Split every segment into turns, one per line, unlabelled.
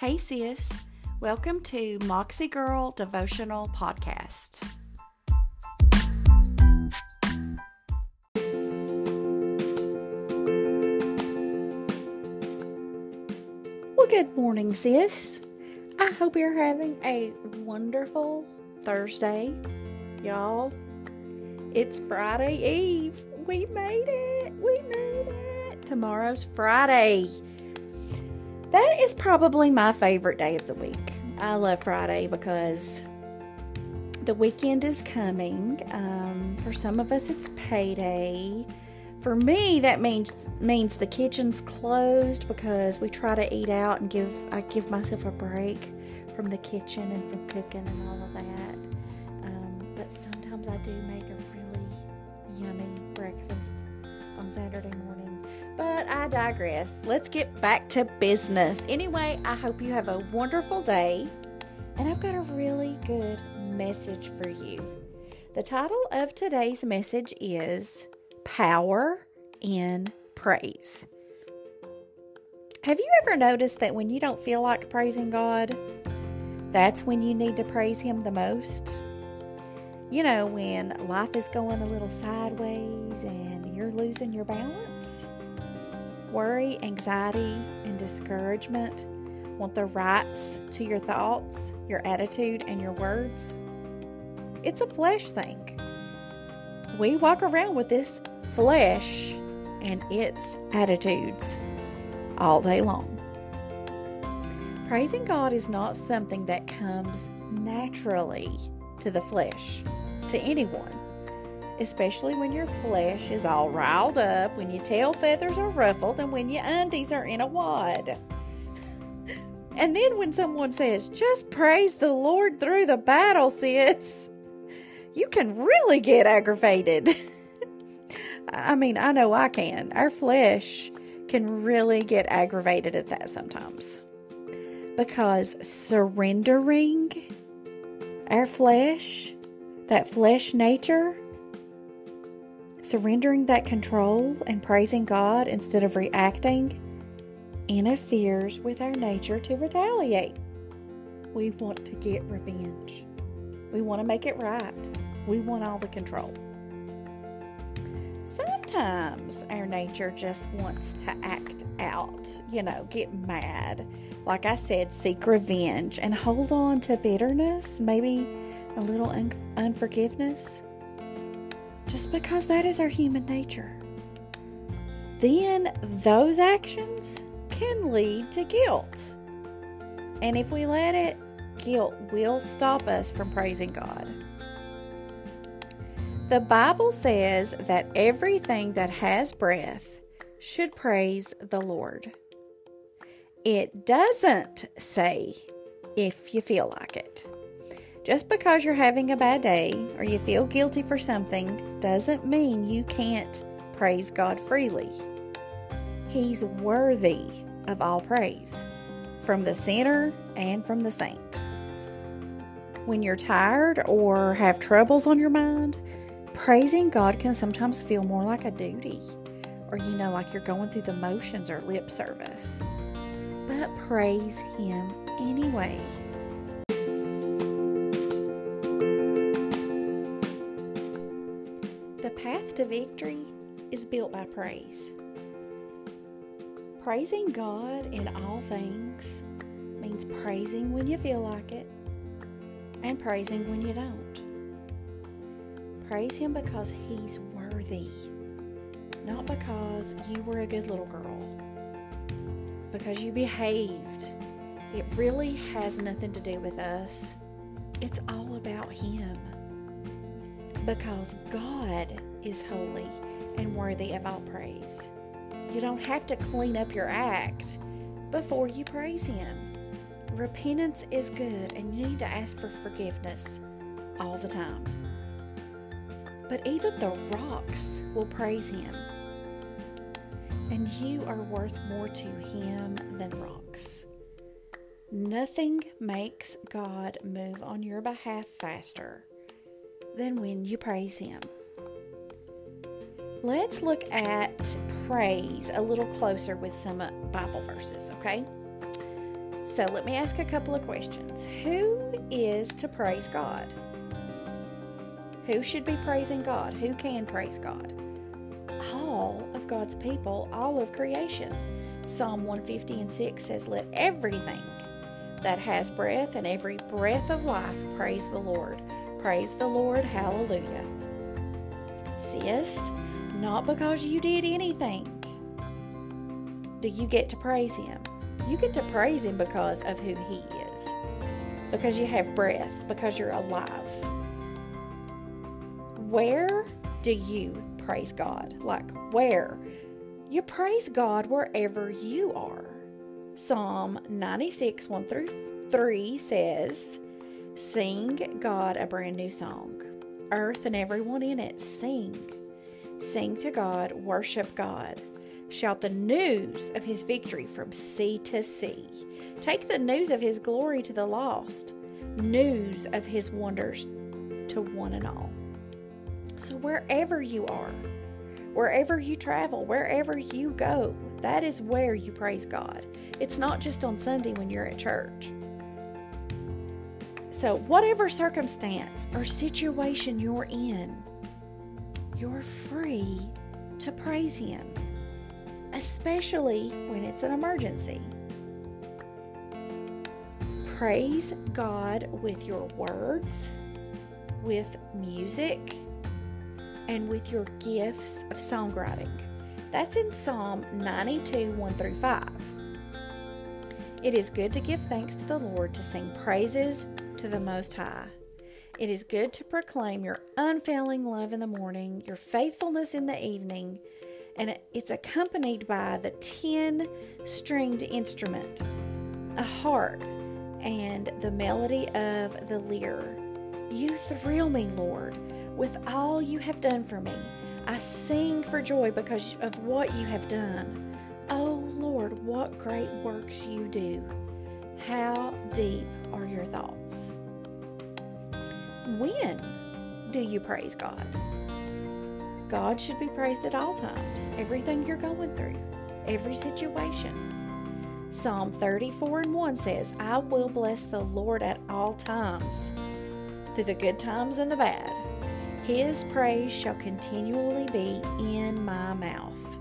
Hey, sis. Welcome to Moxie Girl Devotional Podcast. Well, good morning, sis. I hope you're having a wonderful Thursday, y'all. It's Friday Eve. We made it. We made it. Tomorrow's Friday. That is probably my favorite day of the week. I love Friday because the weekend is coming. Um, for some of us, it's payday. For me, that means means the kitchen's closed because we try to eat out and give I give myself a break from the kitchen and from cooking and all of that. Um, but sometimes I do make a really yummy breakfast on Saturday morning. But I digress. Let's get back to business. Anyway, I hope you have a wonderful day. And I've got a really good message for you. The title of today's message is Power in Praise. Have you ever noticed that when you don't feel like praising God, that's when you need to praise Him the most? You know, when life is going a little sideways and you're losing your balance? Worry, anxiety, and discouragement want the rights to your thoughts, your attitude, and your words. It's a flesh thing. We walk around with this flesh and its attitudes all day long. Praising God is not something that comes naturally to the flesh, to anyone especially when your flesh is all riled up, when your tail feathers are ruffled, and when your undies are in a wad. and then when someone says, just praise the Lord through the battle, sis, you can really get aggravated. I mean, I know I can. Our flesh can really get aggravated at that sometimes. Because surrendering our flesh, that flesh nature, Surrendering that control and praising God instead of reacting interferes with our nature to retaliate. We want to get revenge. We want to make it right. We want all the control. Sometimes our nature just wants to act out, you know, get mad. Like I said, seek revenge and hold on to bitterness, maybe a little un- unforgiveness just because that is our human nature. Then those actions can lead to guilt. And if we let it, guilt will stop us from praising God. The Bible says that everything that has breath should praise the Lord. It doesn't say if you feel like it. Just because you're having a bad day or you feel guilty for something doesn't mean you can't praise God freely. He's worthy of all praise, from the sinner and from the saint. When you're tired or have troubles on your mind, praising God can sometimes feel more like a duty, or you know, like you're going through the motions or lip service. But praise Him anyway. The path to victory is built by praise. Praising God in all things means praising when you feel like it and praising when you don't. Praise Him because He's worthy, not because you were a good little girl, because you behaved. It really has nothing to do with us, it's all about Him because God is holy and worthy of all praise. You don't have to clean up your act before you praise Him. Repentance is good, and you need to ask for forgiveness all the time. But even the rocks will praise Him. And you are worth more to Him than rocks. Nothing makes God move on your behalf faster than when you praise Him. Let's look at praise a little closer with some Bible verses, okay? So let me ask a couple of questions. Who is to praise God? Who should be praising God? Who can praise God? Of God's people, all of creation. Psalm 150 and 6 says, Let everything that has breath and every breath of life praise the Lord. Praise the Lord. Hallelujah. Sis, not because you did anything do you get to praise Him. You get to praise Him because of who He is, because you have breath, because you're alive. Where do you praise God? Like, where? You praise God wherever you are. Psalm 96, 1 through 3 says, Sing God a brand new song. Earth and everyone in it, sing. Sing to God, worship God. Shout the news of his victory from sea to sea. Take the news of his glory to the lost, news of his wonders to one and all. So, wherever you are, wherever you travel, wherever you go, that is where you praise God. It's not just on Sunday when you're at church. So, whatever circumstance or situation you're in, you're free to praise Him especially when it's an emergency. Praise God with your words, with music, and with your gifts of songwriting. That's in Psalm 92 1 through 5. It is good to give thanks to the Lord, to sing praises to the Most High. It is good to proclaim your unfailing love in the morning, your faithfulness in the evening, and it's accompanied by the 10 stringed instrument, a harp, and the melody of the lyre. You thrill me, Lord, with all you have done for me. I sing for joy because of what you have done. Oh Lord, what great works you do. How deep are your thoughts? When do you praise God? God should be praised at all times, everything you're going through, every situation. Psalm 34 and 1 says, I will bless the Lord at all times, through the good times and the bad. His praise shall continually be in my mouth.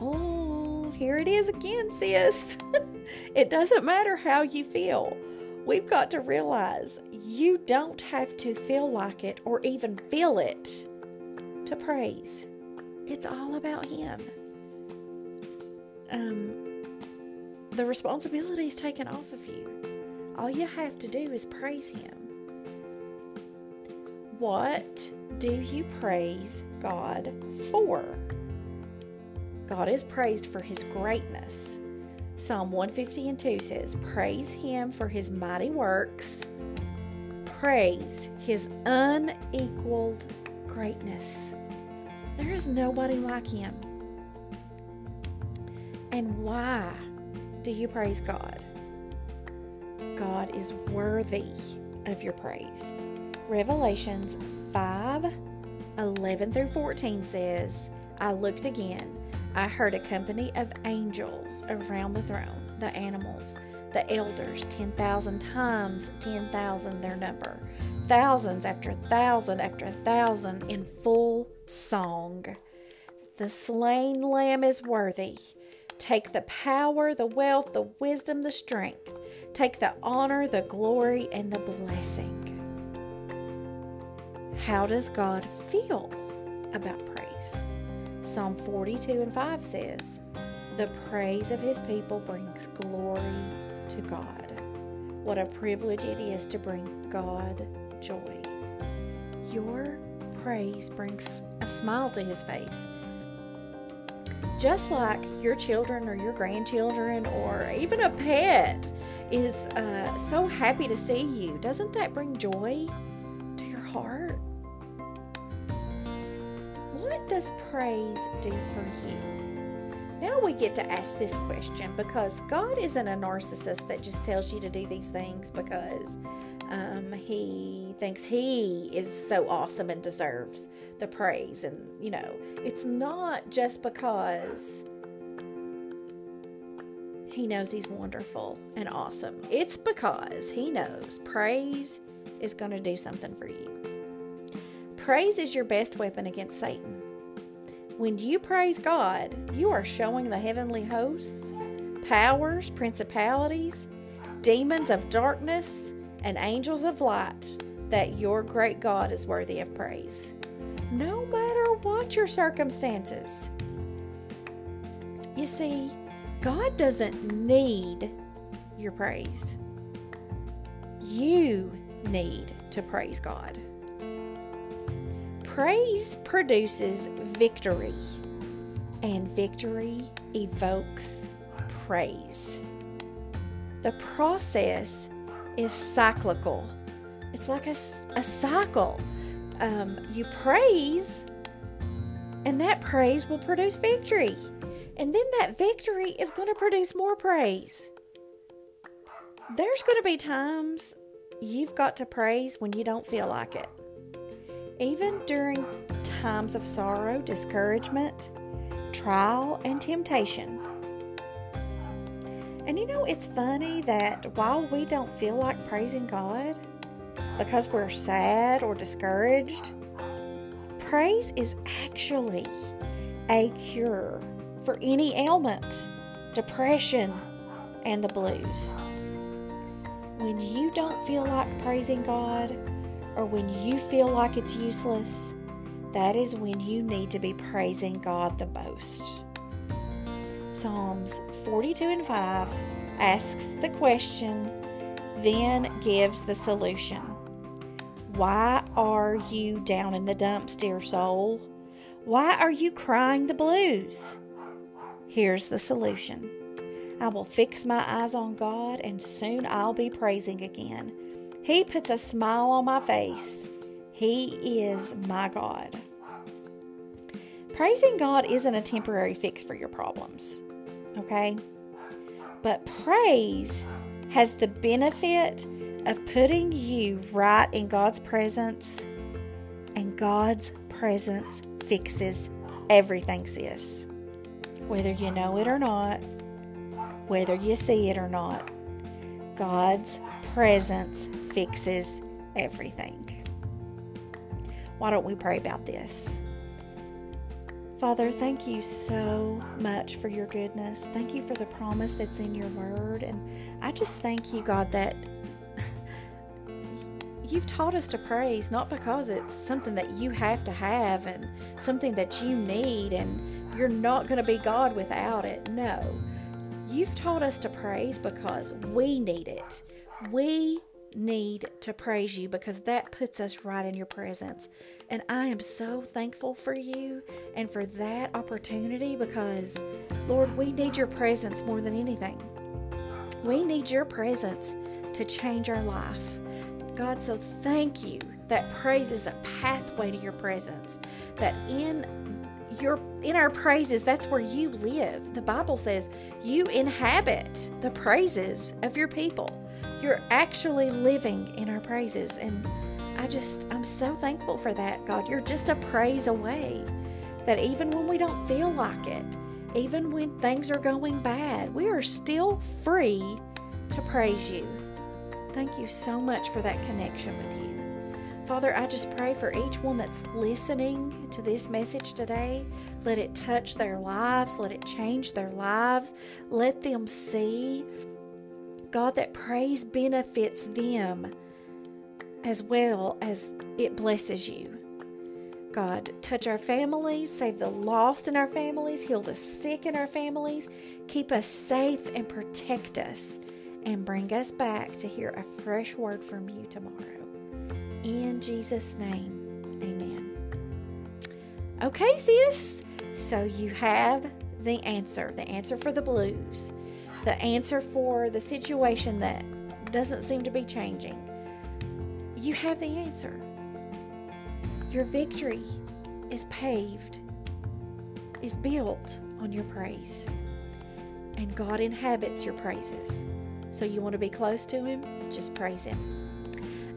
Oh, here it is again, sis. it doesn't matter how you feel. We've got to realize you don't have to feel like it or even feel it to praise. It's all about Him. Um, the responsibility is taken off of you. All you have to do is praise Him. What do you praise God for? God is praised for His greatness. Psalm 150 and 2 says, Praise Him for His mighty works. Praise His unequaled greatness. There is nobody like him. And why do you praise God? God is worthy of your praise. Revelations 5 11 through 14 says, I looked again. I heard a company of angels around the throne, the animals, the elders, 10,000 times 10,000 their number, thousands after thousand after thousand in full song. The slain lamb is worthy. Take the power, the wealth, the wisdom, the strength. Take the honor, the glory, and the blessing. How does God feel about praise? Psalm 42 and 5 says, The praise of his people brings glory to God. What a privilege it is to bring God joy. Your praise brings a smile to his face. Just like your children or your grandchildren or even a pet is uh, so happy to see you, doesn't that bring joy does praise do for you? Now we get to ask this question because God isn't a narcissist that just tells you to do these things because um, he thinks he is so awesome and deserves the praise. And, you know, it's not just because He knows He's wonderful and awesome. It's because He knows praise is going to do something for you. Praise is your best weapon against Satan. When you praise God, you are showing the heavenly hosts, powers, principalities, demons of darkness, and angels of light that your great God is worthy of praise. No matter what your circumstances. You see, God doesn't need your praise. You need to praise God. Praise produces victory, and victory evokes praise. The process is cyclical, it's like a, a cycle. Um, you praise, and that praise will produce victory. And then that victory is going to produce more praise. There's going to be times you've got to praise when you don't feel like it. Even during times of sorrow, discouragement, trial, and temptation. And you know, it's funny that while we don't feel like praising God because we're sad or discouraged, praise is actually a cure for any ailment, depression, and the blues. When you don't feel like praising God, or when you feel like it's useless, that is when you need to be praising God the most. Psalms 42 and 5 asks the question, then gives the solution. Why are you down in the dumps, dear soul? Why are you crying the blues? Here's the solution. I will fix my eyes on God and soon I'll be praising again. He puts a smile on my face. He is my God. Praising God isn't a temporary fix for your problems, okay? But praise has the benefit of putting you right in God's presence, and God's presence fixes everything, sis. Whether you know it or not, whether you see it or not, God's presence fixes everything. Why don't we pray about this? Father, thank you so much for your goodness. Thank you for the promise that's in your word. And I just thank you, God, that you've taught us to praise not because it's something that you have to have and something that you need and you're not going to be God without it. No. You've taught us to praise because we need it. We need to praise you because that puts us right in your presence. And I am so thankful for you and for that opportunity because, Lord, we need your presence more than anything. We need your presence to change our life. God, so thank you that praise is a pathway to your presence, that in your in our praises that's where you live the bible says you inhabit the praises of your people you're actually living in our praises. And I just, I'm so thankful for that, God. You're just a praise away. That even when we don't feel like it, even when things are going bad, we are still free to praise you. Thank you so much for that connection with you. Father, I just pray for each one that's listening to this message today. Let it touch their lives, let it change their lives, let them see God, that praise benefits them as well as it blesses you. God, touch our families, save the lost in our families, heal the sick in our families, keep us safe and protect us, and bring us back to hear a fresh word from you tomorrow. In Jesus' name, amen. Okay, sis, so you have the answer, the answer for the blues the answer for the situation that doesn't seem to be changing. You have the answer. Your victory is paved, is built on your praise. And God inhabits your praises. So you want to be close to Him? Just praise Him.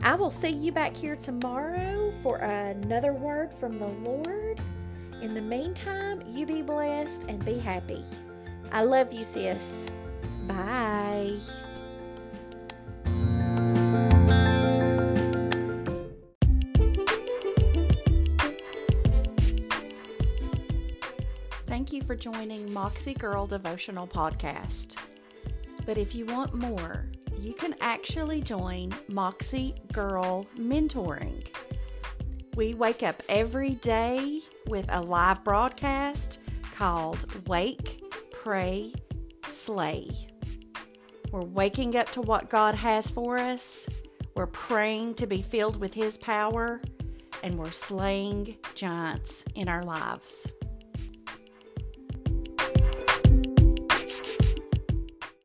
I will see you back here tomorrow for another word from the Lord. In the meantime, you be blessed and be happy. I love you, sis. Bye. Thank you for joining Moxie Girl Devotional Podcast. But if you want more, you can actually join Moxie Girl Mentoring. We wake up every day with a live broadcast called Wake, Pray, Slay. We're waking up to what God has for us, we're praying to be filled with His power, and we're slaying giants in our lives.